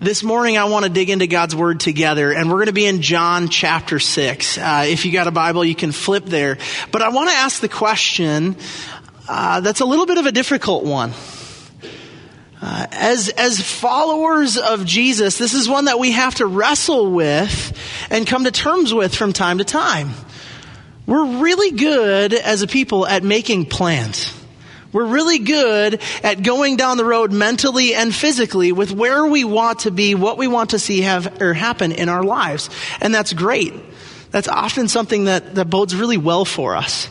This morning, I want to dig into God's Word together, and we're going to be in John chapter 6. Uh, if you got a Bible, you can flip there. But I want to ask the question uh, that's a little bit of a difficult one. Uh, as, as followers of Jesus, this is one that we have to wrestle with and come to terms with from time to time. We're really good as a people at making plans. We're really good at going down the road mentally and physically with where we want to be, what we want to see have or happen in our lives. And that's great. That's often something that, that bodes really well for us.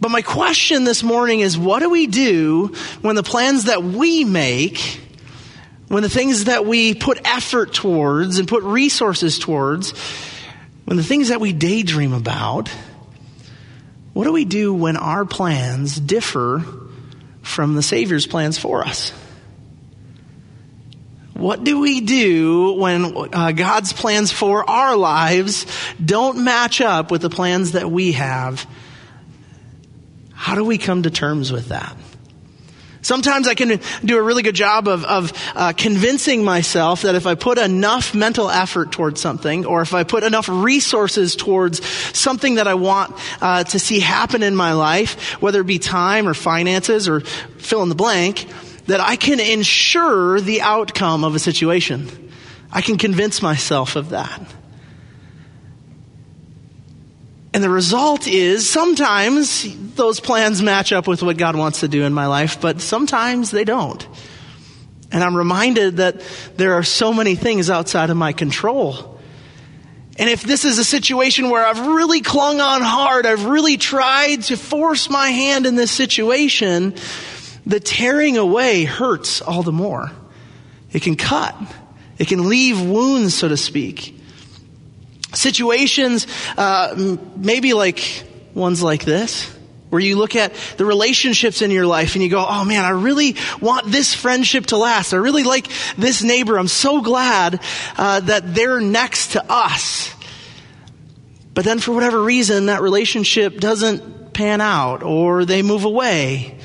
But my question this morning is what do we do when the plans that we make, when the things that we put effort towards and put resources towards, when the things that we daydream about, what do we do when our plans differ from the Savior's plans for us? What do we do when uh, God's plans for our lives don't match up with the plans that we have? How do we come to terms with that? Sometimes I can do a really good job of, of uh, convincing myself that if I put enough mental effort towards something, or if I put enough resources towards something that I want uh, to see happen in my life, whether it be time or finances or fill in the blank, that I can ensure the outcome of a situation. I can convince myself of that. And the result is sometimes those plans match up with what God wants to do in my life, but sometimes they don't. And I'm reminded that there are so many things outside of my control. And if this is a situation where I've really clung on hard, I've really tried to force my hand in this situation, the tearing away hurts all the more. It can cut. It can leave wounds, so to speak. Situations, uh, maybe like ones like this, where you look at the relationships in your life and you go, oh man, I really want this friendship to last. I really like this neighbor. I'm so glad uh, that they're next to us. But then for whatever reason, that relationship doesn't pan out or they move away.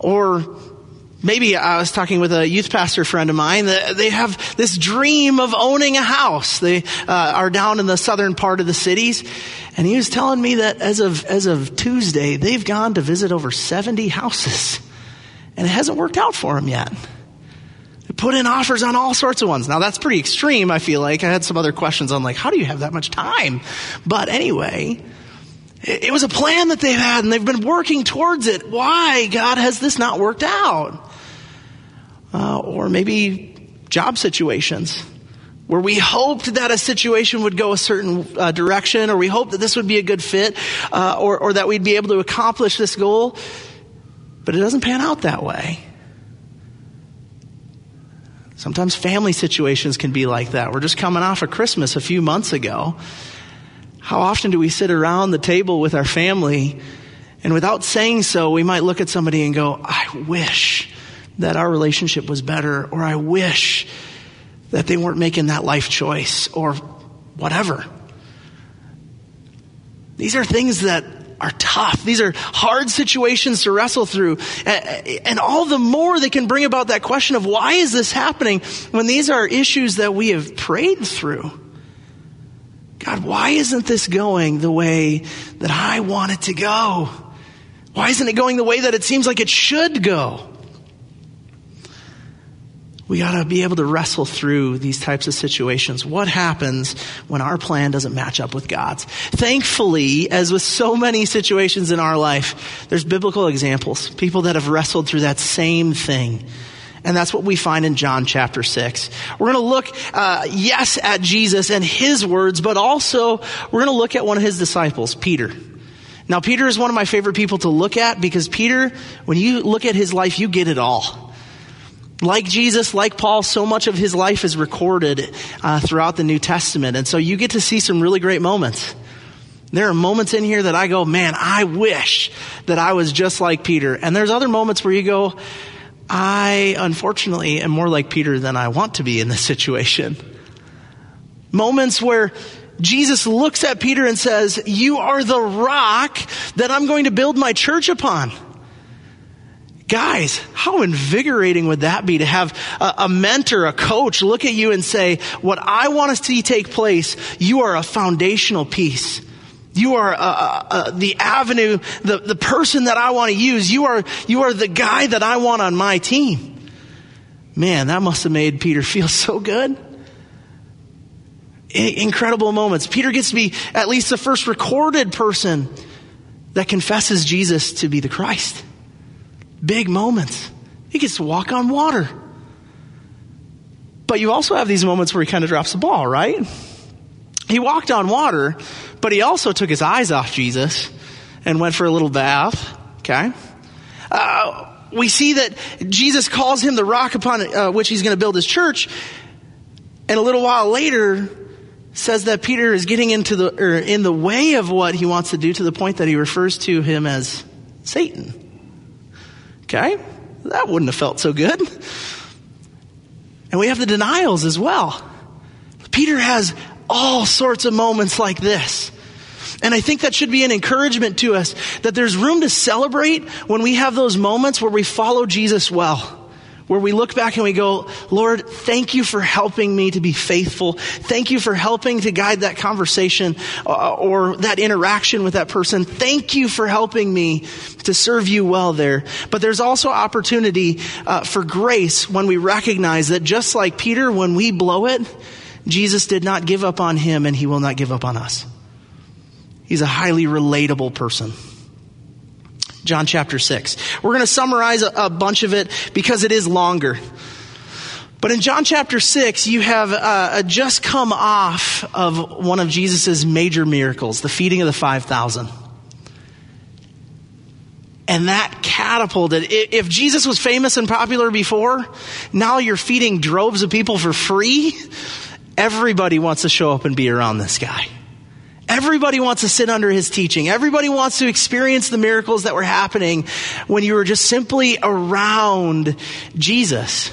Or Maybe I was talking with a youth pastor friend of mine. They have this dream of owning a house. They uh, are down in the southern part of the cities, and he was telling me that as of as of Tuesday, they've gone to visit over seventy houses, and it hasn't worked out for them yet. They put in offers on all sorts of ones. Now that's pretty extreme. I feel like I had some other questions on like, how do you have that much time? But anyway. It was a plan that they've had and they've been working towards it. Why, God, has this not worked out? Uh, or maybe job situations where we hoped that a situation would go a certain uh, direction, or we hoped that this would be a good fit, uh, or, or that we'd be able to accomplish this goal, but it doesn't pan out that way. Sometimes family situations can be like that. We're just coming off of Christmas a few months ago. How often do we sit around the table with our family, and without saying so, we might look at somebody and go, I wish that our relationship was better, or I wish that they weren't making that life choice, or whatever. These are things that are tough. These are hard situations to wrestle through. And all the more they can bring about that question of why is this happening when these are issues that we have prayed through. God, why isn't this going the way that I want it to go? Why isn't it going the way that it seems like it should go? We got to be able to wrestle through these types of situations. What happens when our plan doesn't match up with God's? Thankfully, as with so many situations in our life, there's biblical examples, people that have wrestled through that same thing. And that's what we find in John chapter 6. We're going to look, uh, yes, at Jesus and his words, but also we're going to look at one of his disciples, Peter. Now, Peter is one of my favorite people to look at because Peter, when you look at his life, you get it all. Like Jesus, like Paul, so much of his life is recorded uh, throughout the New Testament. And so you get to see some really great moments. There are moments in here that I go, man, I wish that I was just like Peter. And there's other moments where you go, I unfortunately am more like Peter than I want to be in this situation. Moments where Jesus looks at Peter and says, you are the rock that I'm going to build my church upon. Guys, how invigorating would that be to have a, a, mentor, a coach look at you and say, what I want to see take place, you are a foundational piece. You are uh, uh, uh, the avenue, the, the person that I want to use. You are, you are the guy that I want on my team. Man, that must have made Peter feel so good. incredible moments. Peter gets to be at least the first recorded person that confesses Jesus to be the Christ. Big moments. He gets to walk on water. But you also have these moments where he kind of drops the ball, right? He walked on water, but he also took his eyes off Jesus and went for a little bath. Okay? Uh, we see that Jesus calls him the rock upon uh, which he's going to build his church. And a little while later, says that Peter is getting into the, or in the way of what he wants to do to the point that he refers to him as Satan. Okay? That wouldn't have felt so good. And we have the denials as well. Peter has all sorts of moments like this. And I think that should be an encouragement to us that there's room to celebrate when we have those moments where we follow Jesus well where we look back and we go, Lord, thank you for helping me to be faithful. Thank you for helping to guide that conversation uh, or that interaction with that person. Thank you for helping me to serve you well there. But there's also opportunity uh, for grace when we recognize that just like Peter, when we blow it, Jesus did not give up on him and he will not give up on us. He's a highly relatable person. John chapter 6. We're going to summarize a, a, bunch of it because it is longer. But in John chapter 6, you have uh, just come off of one of Jesus' major miracles, the feeding of the 5,000. And that catapulted. If Jesus was famous and popular before, now you're feeding droves of people for free. Everybody wants to show up and be around this guy. Everybody wants to sit under his teaching. Everybody wants to experience the miracles that were happening when you were just simply around Jesus.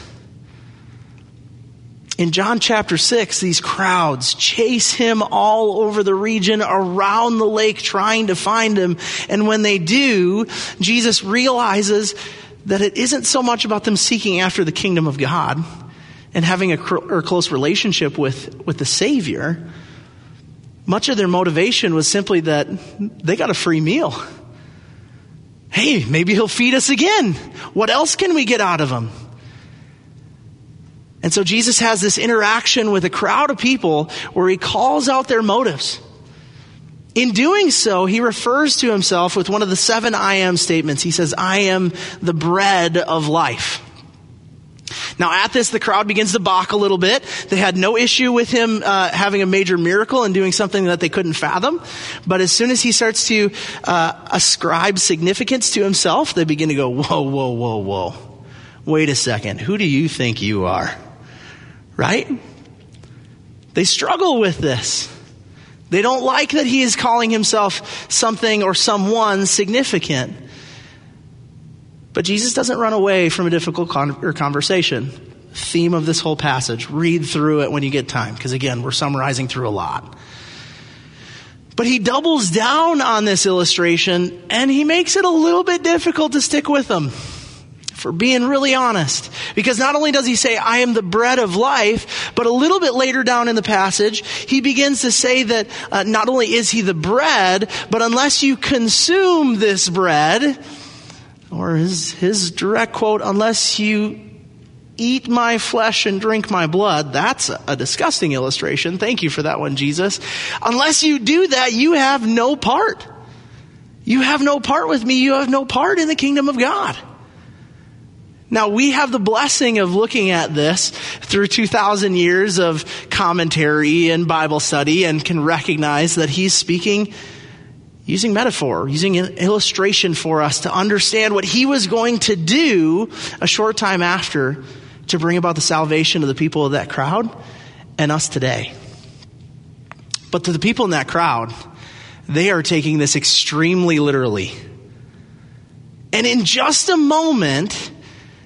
In John chapter 6, these crowds chase him all over the region around the lake trying to find him. And when they do, Jesus realizes that it isn't so much about them seeking after the kingdom of God and having a close relationship with, with the Savior much of their motivation was simply that they got a free meal. Hey, maybe he'll feed us again. What else can we get out of him? And so Jesus has this interaction with a crowd of people where he calls out their motives. In doing so, he refers to himself with one of the seven I am statements. He says, I am the bread of life. Now, at this, the crowd begins to balk a little bit. They had no issue with him uh, having a major miracle and doing something that they couldn't fathom. But as soon as he starts to uh, ascribe significance to himself, they begin to go, whoa, whoa, whoa, whoa. Wait a second. Who do you think you are? Right? They struggle with this. They don't like that he is calling himself something or someone significant. But Jesus doesn't run away from a difficult con- conversation. Theme of this whole passage. Read through it when you get time, because again, we're summarizing through a lot. But he doubles down on this illustration and he makes it a little bit difficult to stick with them. For being really honest. Because not only does he say, I am the bread of life, but a little bit later down in the passage, he begins to say that uh, not only is he the bread, but unless you consume this bread, or his, his direct quote, unless you eat my flesh and drink my blood. That's a disgusting illustration. Thank you for that one, Jesus. Unless you do that, you have no part. You have no part with me. You have no part in the kingdom of God. Now we have the blessing of looking at this through 2,000 years of commentary and Bible study and can recognize that he's speaking using metaphor, using illustration for us to understand what he was going to do a short time after to bring about the salvation of the people of that crowd and us today. But to the people in that crowd, they are taking this extremely literally. And in just a moment,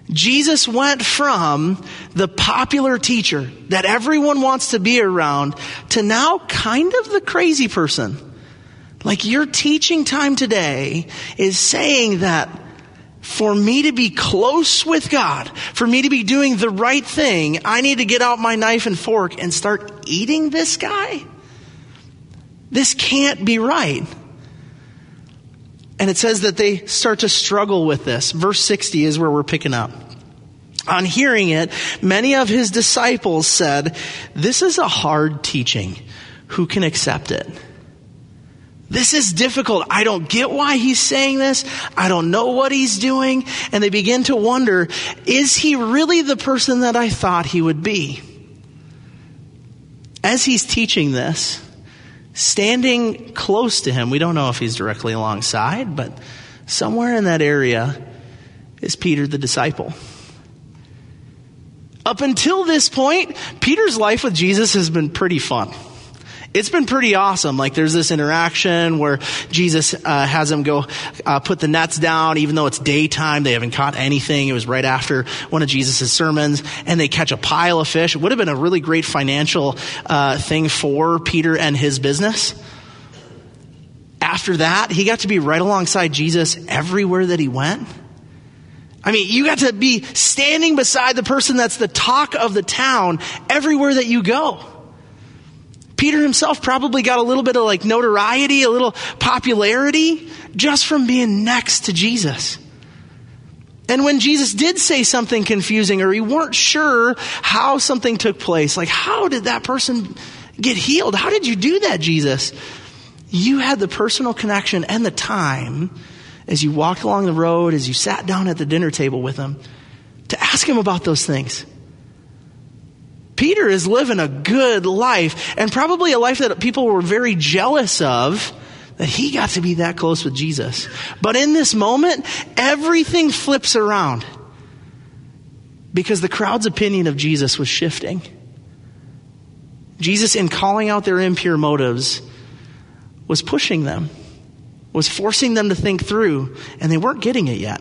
Jesus went from the popular teacher that everyone wants to be around to now kind of the crazy person like your teaching time today is saying that for me to be close with God, for me to be doing the right thing, I need to get out my knife and fork and start eating this guy? This can't be right. And it says that they start to struggle with this. Verse 60 is where we're picking up. On hearing it, many of his disciples said, This is a hard teaching. Who can accept it? This is difficult. I don't get why he's saying this. I don't know what he's doing. And they begin to wonder, is he really the person that I thought he would be? As he's teaching this, standing close to him, we don't know if he's directly alongside, but somewhere in that area is Peter the disciple. Up until this point, Peter's life with Jesus has been pretty fun it's been pretty awesome. Like there's this interaction where Jesus uh, has them go uh, put the nets down, even though it's daytime. They haven't caught anything. It was right after one of Jesus' sermons, and they catch a pile of fish. It would have been a really great financial uh, thing for Peter and his business. After that, he got to be right alongside Jesus everywhere that he went. I mean, you got to be standing beside the person that's the talk of the town everywhere that you go. Peter himself probably got a little bit of like notoriety, a little popularity just from being next to Jesus. And when Jesus did say something confusing or he weren't sure how something took place, like how did that person get healed? How did you do that, Jesus? You had the personal connection and the time as you walked along the road, as you sat down at the dinner table with him to ask him about those things. Peter is living a good life and probably a life that people were very jealous of that he got to be that close with Jesus. But in this moment, everything flips around because the crowd's opinion of Jesus was shifting. Jesus, in calling out their impure motives, was pushing them, was forcing them to think through, and they weren't getting it yet.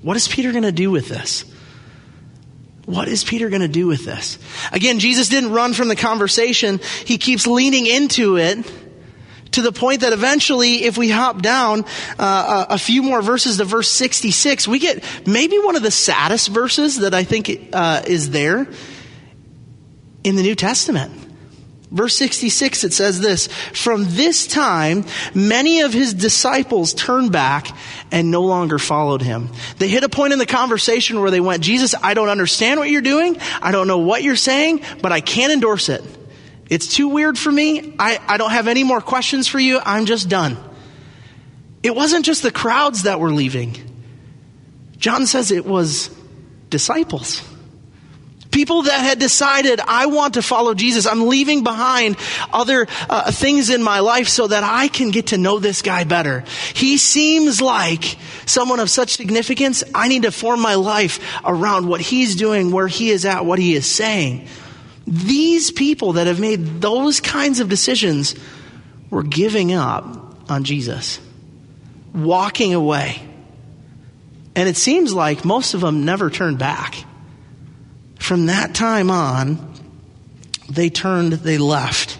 What is Peter going to do with this? What is Peter going to do with this? Again, Jesus didn't run from the conversation. He keeps leaning into it to the point that eventually, if we hop down uh, a few more verses to verse 66, we get maybe one of the saddest verses that I think uh, is there in the New Testament. Verse 66, it says this, From this time, many of his disciples turned back and no longer followed him. They hit a point in the conversation where they went, Jesus, I don't understand what you're doing. I don't know what you're saying, but I can't endorse it. It's too weird for me. I, I don't have any more questions for you. I'm just done. It wasn't just the crowds that were leaving. John says it was disciples. People that had decided, I want to follow Jesus. I'm leaving behind other uh, things in my life so that I can get to know this guy better. He seems like someone of such significance. I need to form my life around what he's doing, where he is at, what he is saying. These people that have made those kinds of decisions were giving up on Jesus, walking away. And it seems like most of them never turned back. From that time on, they turned, they left.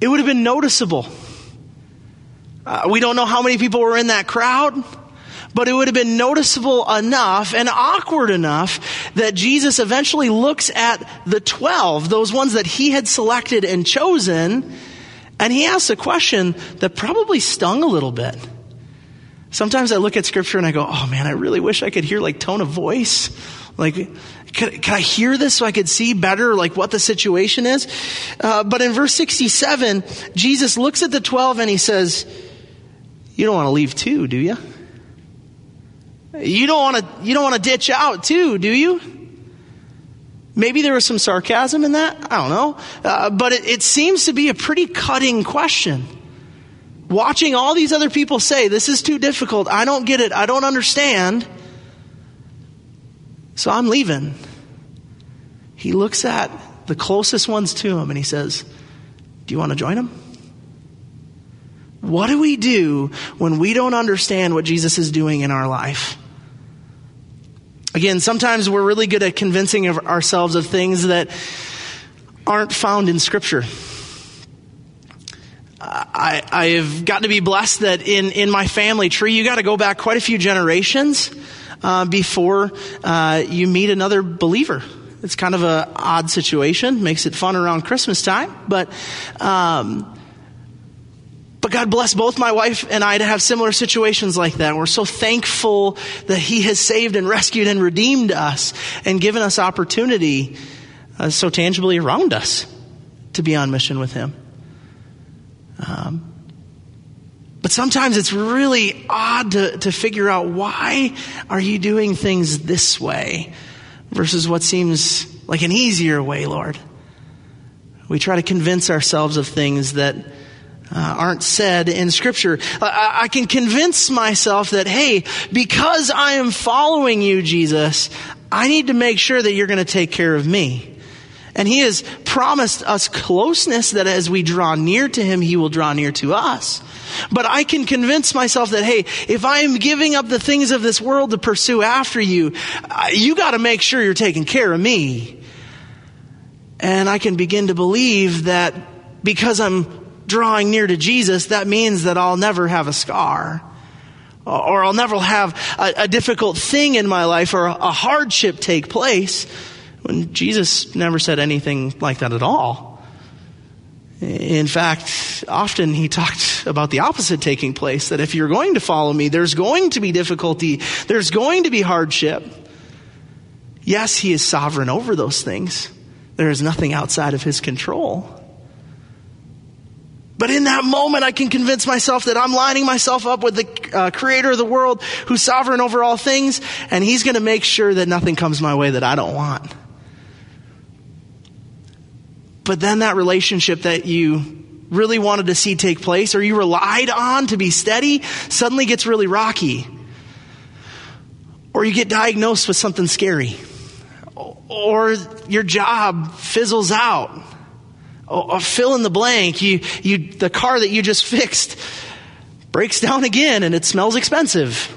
It would have been noticeable. Uh, we don't know how many people were in that crowd, but it would have been noticeable enough and awkward enough that Jesus eventually looks at the 12, those ones that he had selected and chosen, and he asks a question that probably stung a little bit. Sometimes I look at scripture and I go, oh man, I really wish I could hear like tone of voice. Like, can, can I hear this so I could see better like what the situation is? Uh, but in verse 67, Jesus looks at the 12 and he says, you don't want to leave too, do you? You don't want to, you don't want to ditch out too, do you? Maybe there was some sarcasm in that. I don't know. Uh, but it, it seems to be a pretty cutting question. Watching all these other people say, this is too difficult. I don't get it. I don't understand. So I'm leaving. He looks at the closest ones to him and he says, Do you want to join him? What do we do when we don't understand what Jesus is doing in our life? Again, sometimes we're really good at convincing of ourselves of things that aren't found in Scripture. I, I have gotten to be blessed that in, in my family tree, you got to go back quite a few generations uh, before uh, you meet another believer. It's kind of an odd situation, makes it fun around Christmas time, but. Um, but God bless both my wife and I to have similar situations like that. We're so thankful that He has saved and rescued and redeemed us and given us opportunity uh, so tangibly around us to be on mission with Him. Um, but sometimes it's really odd to, to figure out why are you doing things this way versus what seems like an easier way, Lord. We try to convince ourselves of things that uh, aren't said in Scripture. I, I can convince myself that, hey, because I am following you, Jesus, I need to make sure that you're going to take care of me. And he has promised us closeness that as we draw near to him, he will draw near to us. But I can convince myself that, hey, if I am giving up the things of this world to pursue after you, you got to make sure you're taking care of me. And I can begin to believe that because I'm drawing near to Jesus, that means that I'll never have a scar. Or I'll never have a, a difficult thing in my life or a, a hardship take place. When Jesus never said anything like that at all. In fact, often he talked about the opposite taking place that if you're going to follow me, there's going to be difficulty, there's going to be hardship. Yes, he is sovereign over those things. There is nothing outside of his control. But in that moment, I can convince myself that I'm lining myself up with the uh, creator of the world who's sovereign over all things, and he's going to make sure that nothing comes my way that I don't want. But then that relationship that you really wanted to see take place or you relied on to be steady suddenly gets really rocky. Or you get diagnosed with something scary. Or your job fizzles out or fill in the blank. You, you, the car that you just fixed breaks down again and it smells expensive.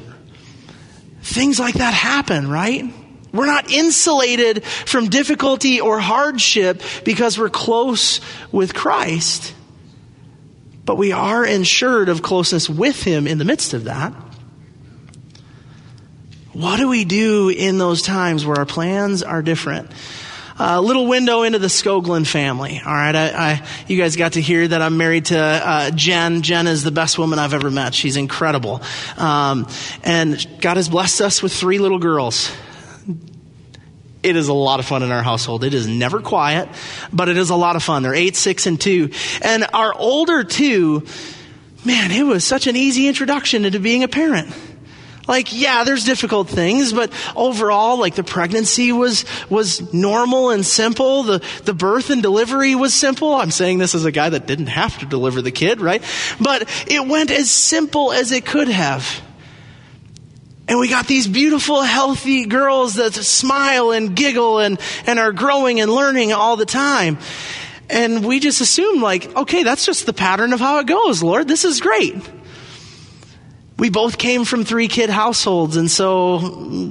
Things like that happen, right? We're not insulated from difficulty or hardship because we're close with Christ. But we are ensured of closeness with Him in the midst of that. What do we do in those times where our plans are different? a little window into the Skoglund family. All right, I, I, you guys got to hear that I'm married to uh, Jen. Jen is the best woman I've ever met. She's incredible, um, and God has blessed us with three little girls. It is a lot of fun in our household. It is never quiet, but it is a lot of fun. They're eight, six, and two, and our older two. Man, it was such an easy introduction into being a parent. Like, yeah, there's difficult things, but overall, like the pregnancy was, was normal and simple. The, the birth and delivery was simple. I'm saying this as a guy that didn't have to deliver the kid, right? But it went as simple as it could have. And we got these beautiful, healthy girls that smile and giggle and, and are growing and learning all the time. And we just assume like, okay, that's just the pattern of how it goes, Lord. This is great we both came from three kid households and so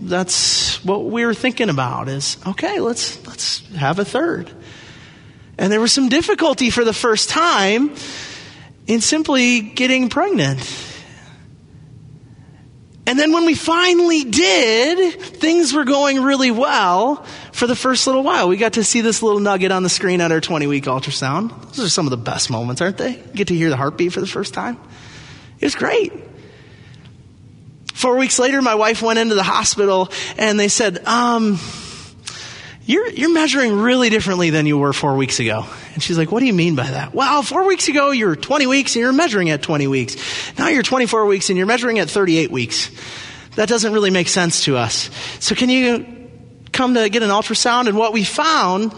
that's what we were thinking about is okay let's let's have a third and there was some difficulty for the first time in simply getting pregnant and then when we finally did things were going really well for the first little while. We got to see this little nugget on the screen at our 20 week ultrasound. Those are some of the best moments aren't they? Get to hear the heartbeat for the first time. It was great. Four weeks later, my wife went into the hospital and they said, um, you're, you're measuring really differently than you were four weeks ago. And she's like, what do you mean by that? Well, four weeks ago you were 20 weeks and you're measuring at 20 weeks. Now you're 24 weeks and you're measuring at 38 weeks. That doesn't really make sense to us. So can you come to get an ultrasound? And what we found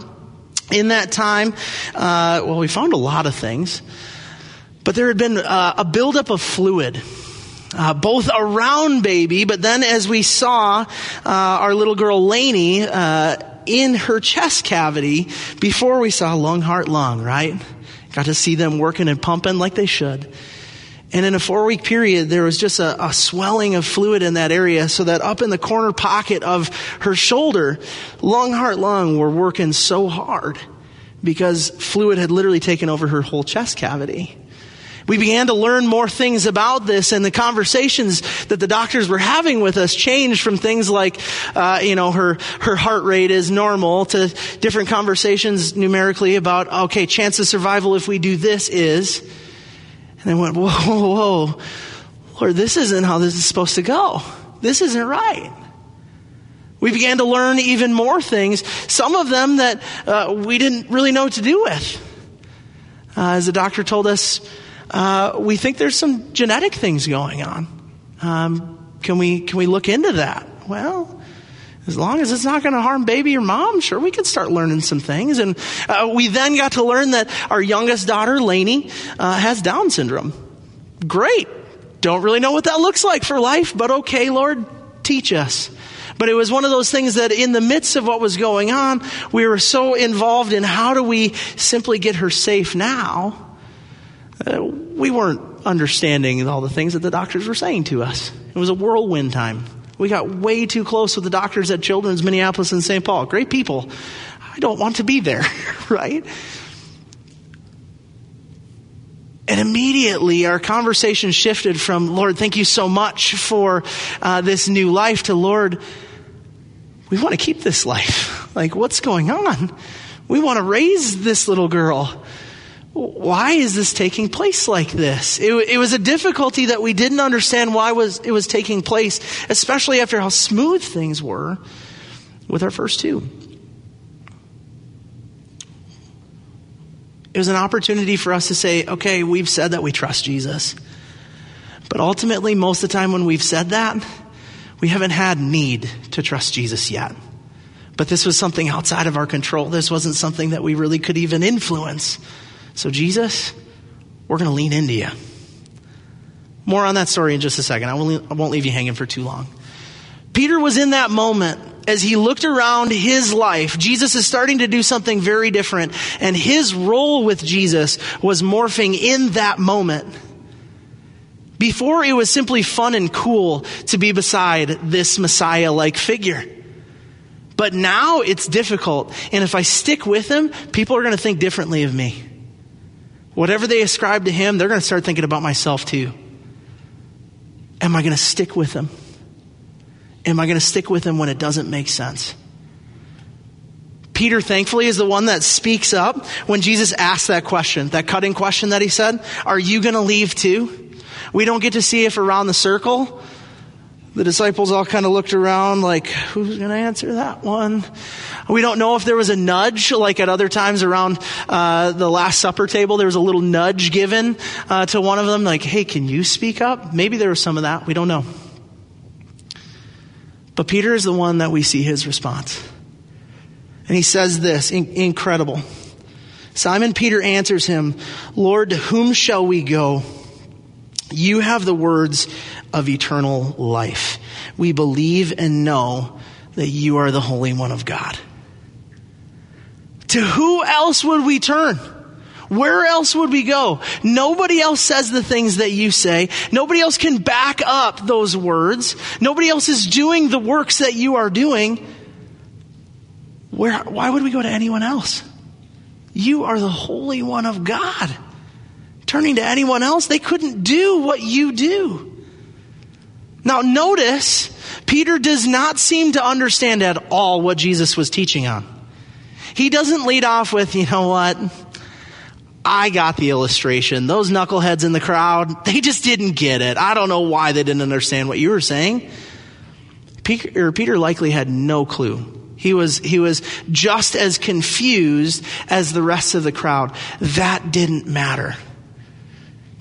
in that time, uh, well, we found a lot of things, but there had been uh, a buildup of fluid uh, both around baby, but then as we saw uh, our little girl Lainey uh, in her chest cavity before we saw lung, heart, lung, right? Got to see them working and pumping like they should. And in a four week period, there was just a, a, swelling of fluid in that area so that up in the corner pocket of her shoulder, lung, heart, lung were working so hard because fluid had literally taken over her whole chest cavity. We began to learn more things about this, and the conversations that the doctors were having with us changed from things like, uh, you know, her her heart rate is normal to different conversations numerically about, okay, chance of survival if we do this is, and they went, whoa, whoa, whoa, Lord, this isn't how this is supposed to go. This isn't right. We began to learn even more things, some of them that uh, we didn't really know what to do with. Uh, as the doctor told us, uh, we think there's some genetic things going on. Um, can we can we look into that? Well, as long as it's not going to harm baby or mom, sure, we could start learning some things. And uh, we then got to learn that our youngest daughter, Lainey, uh, has Down syndrome. Great. Don't really know what that looks like for life, but okay, Lord, teach us. But it was one of those things that in the midst of what was going on, we were so involved in how do we simply get her safe now uh, we weren't understanding all the things that the doctors were saying to us. It was a whirlwind time. We got way too close with the doctors at Children's Minneapolis and St. Paul. Great people. I don't want to be there, right? And immediately our conversation shifted from, Lord, thank you so much for uh, this new life to, Lord, we want to keep this life. Like, what's going on? We want to raise this little girl why is this taking place like this? It, it, was a difficulty that we didn't understand why was, it was taking place, especially after how smooth things were with our first two. It was an opportunity for us to say, okay, we've said that we trust Jesus. But ultimately, most of the time when we've said that, we haven't had need to trust Jesus yet. But this was something outside of our control. This wasn't something that we really could even influence. So, Jesus, we're going to lean into you. More on that story in just a second. I won't leave you hanging for too long. Peter was in that moment as he looked around his life. Jesus is starting to do something very different, and his role with Jesus was morphing in that moment. Before it was simply fun and cool to be beside this Messiah like figure. But now it's difficult, and if I stick with him, people are going to think differently of me. Whatever they ascribe to him, they're going to start thinking about myself too. Am I going to stick with him? Am I going to stick with him when it doesn't make sense? Peter, thankfully, is the one that speaks up when Jesus asks that question, that cutting question that he said, Are you going to leave too? We don't get to see if around the circle the disciples all kind of looked around like, who's going to answer that one? We don't know if there was a nudge, like at other times around uh, the Last Supper table, there was a little nudge given uh, to one of them, like, hey, can you speak up? Maybe there was some of that. We don't know. But Peter is the one that we see his response. And he says this in- incredible. Simon Peter answers him, Lord, to whom shall we go? You have the words of eternal life. We believe and know that you are the Holy One of God. To who else would we turn? Where else would we go? Nobody else says the things that you say. Nobody else can back up those words. Nobody else is doing the works that you are doing. Where, why would we go to anyone else? You are the Holy One of God. Turning to anyone else, they couldn't do what you do. Now, notice, Peter does not seem to understand at all what Jesus was teaching on. He doesn't lead off with, you know what? I got the illustration. Those knuckleheads in the crowd, they just didn't get it. I don't know why they didn't understand what you were saying. Peter, Peter likely had no clue. He was, he was just as confused as the rest of the crowd. That didn't matter.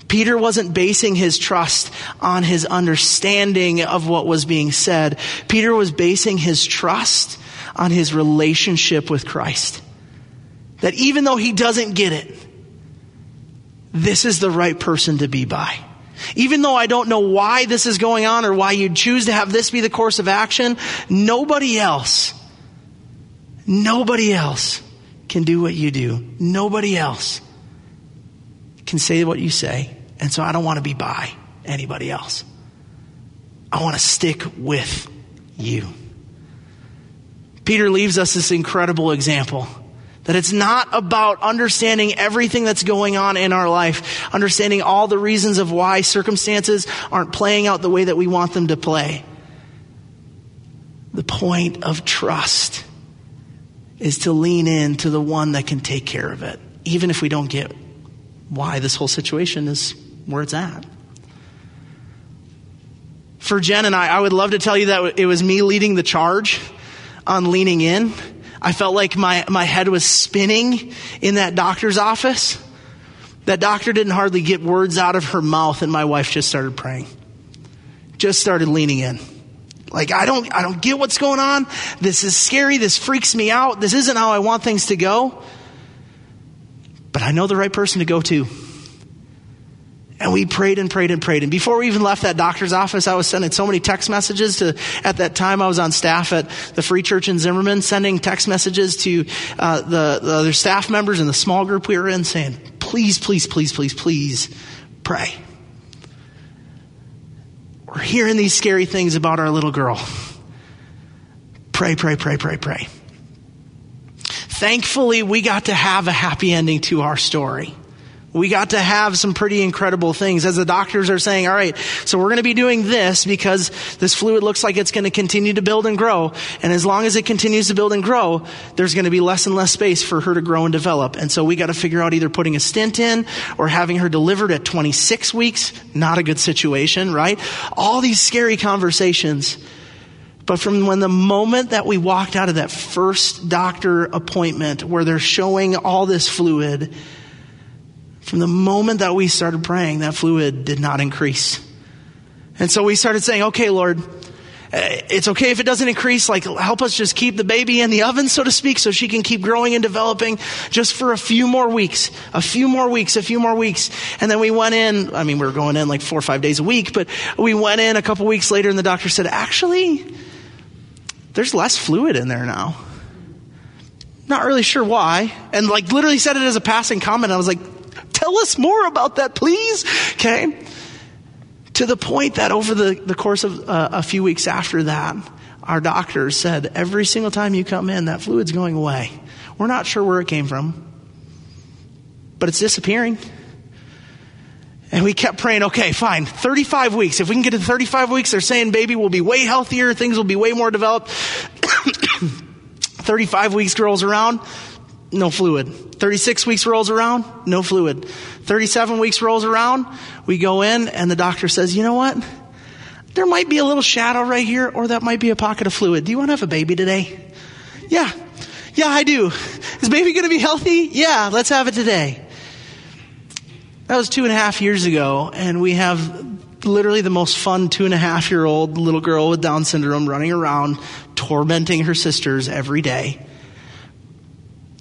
Peter wasn't basing his trust on his understanding of what was being said. Peter was basing his trust on his relationship with Christ. That even though he doesn't get it, this is the right person to be by. Even though I don't know why this is going on or why you'd choose to have this be the course of action, nobody else, nobody else can do what you do. Nobody else can say what you say. And so I don't want to be by anybody else. I want to stick with you. Peter leaves us this incredible example That it's not about understanding everything that's going on in our life, understanding all the reasons of why circumstances aren't playing out the way that we want them to play. The point of trust is to lean in to the one that can take care of it, even if we don't get why this whole situation is where it's at. For Jen and I, I would love to tell you that it was me leading the charge on leaning in. I felt like my, my head was spinning in that doctor's office. That doctor didn't hardly get words out of her mouth, and my wife just started praying. Just started leaning in. Like, I don't, I don't get what's going on. This is scary. This freaks me out. This isn't how I want things to go. But I know the right person to go to. And we prayed and prayed and prayed. And before we even left that doctor's office, I was sending so many text messages to, at that time I was on staff at the Free Church in Zimmerman, sending text messages to uh, the, the other staff members in the small group we were in saying, please, please, please, please, please pray. We're hearing these scary things about our little girl. Pray, pray, pray, pray, pray. Thankfully, we got to have a happy ending to our story we got to have some pretty incredible things as the doctors are saying, all right, so we're going to be doing this because this fluid looks like it's going to continue to build and grow. And as long as it continues to build and grow, there's going to be less and less space for her to grow and develop. And so we got to figure out either putting a stent in or having her delivered at 26 weeks. Not a good situation, right? All these scary conversations. But from when the moment that we walked out of that first doctor appointment where they're showing all this fluid, from the moment that we started praying, that fluid did not increase. And so we started saying, okay, Lord, eh, it's okay if it doesn't increase. Like, help us just keep the baby in the oven, so to speak, so she can keep growing and developing just for a few more weeks, a few more weeks, a few more weeks. And then we went in, I mean, we were going in like four or five days a week, but we went in a couple weeks later and the doctor said, actually, there's less fluid in there now. Not really sure why. And like literally said it as a passing comment. I was like, Tell us more about that, please. Okay? To the point that over the, the course of uh, a few weeks after that, our doctors said, every single time you come in, that fluid's going away. We're not sure where it came from, but it's disappearing. And we kept praying, okay, fine, 35 weeks. If we can get to 35 weeks, they're saying baby will be way healthier, things will be way more developed. 35 weeks rolls around, no fluid. 36 weeks rolls around, no fluid. 37 weeks rolls around, we go in and the doctor says, you know what? There might be a little shadow right here or that might be a pocket of fluid. Do you want to have a baby today? Yeah. Yeah, I do. Is baby going to be healthy? Yeah, let's have it today. That was two and a half years ago and we have literally the most fun two and a half year old little girl with Down syndrome running around tormenting her sisters every day.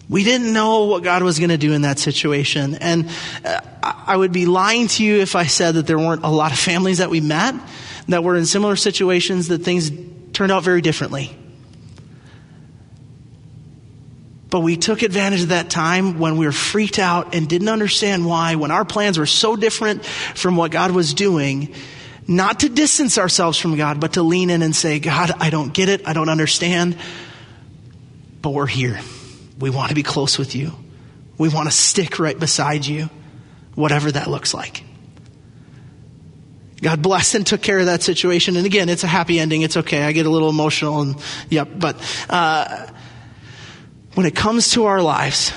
We didn't know what God was going to do in that situation. And uh, I would be lying to you if I said that there weren't a lot of families that we met that were in similar situations that things turned out very differently. But we took advantage of that time when we were freaked out and didn't understand why, when our plans were so different from what God was doing, not to distance ourselves from God, but to lean in and say, God, I don't get it. I don't understand. But we're here. We want to be close with you. We want to stick right beside you, whatever that looks like. God blessed and took care of that situation. And again, it's a happy ending. It's okay. I get a little emotional and, yep. But, uh, when it comes to our lives,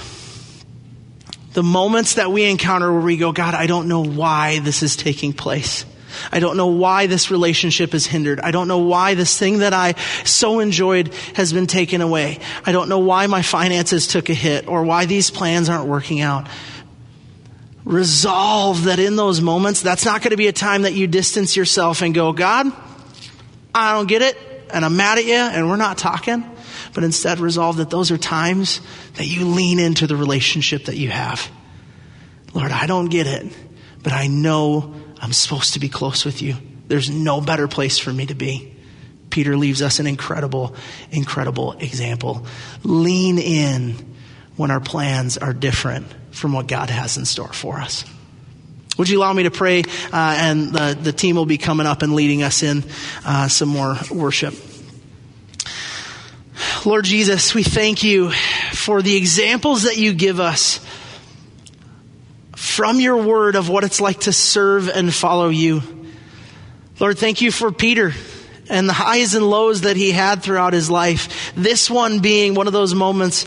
the moments that we encounter where we go, God, I don't know why this is taking place. I don't know why this relationship is hindered. I don't know why this thing that I so enjoyed has been taken away. I don't know why my finances took a hit or why these plans aren't working out. Resolve that in those moments, that's not going to be a time that you distance yourself and go, God, I don't get it and I'm mad at you and we're not talking. But instead resolve that those are times that you lean into the relationship that you have. Lord, I don't get it, but I know I'm supposed to be close with you. There's no better place for me to be. Peter leaves us an incredible, incredible example. Lean in when our plans are different from what God has in store for us. Would you allow me to pray? Uh, and the, the team will be coming up and leading us in uh, some more worship. Lord Jesus, we thank you for the examples that you give us from your word of what it's like to serve and follow you. Lord, thank you for Peter and the highs and lows that he had throughout his life. This one being one of those moments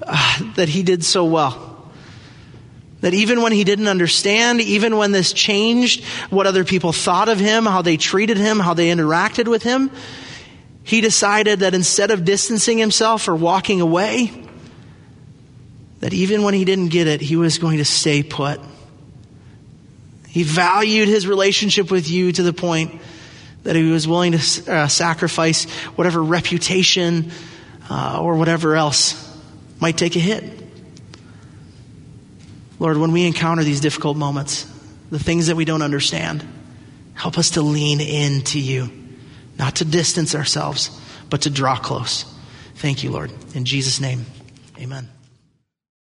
uh, that he did so well. That even when he didn't understand, even when this changed what other people thought of him, how they treated him, how they interacted with him, he decided that instead of distancing himself or walking away, that even when he didn't get it, he was going to stay put. He valued his relationship with you to the point that he was willing to uh, sacrifice whatever reputation uh, or whatever else might take a hit. Lord, when we encounter these difficult moments, the things that we don't understand, help us to lean into you, not to distance ourselves, but to draw close. Thank you, Lord. In Jesus' name, amen.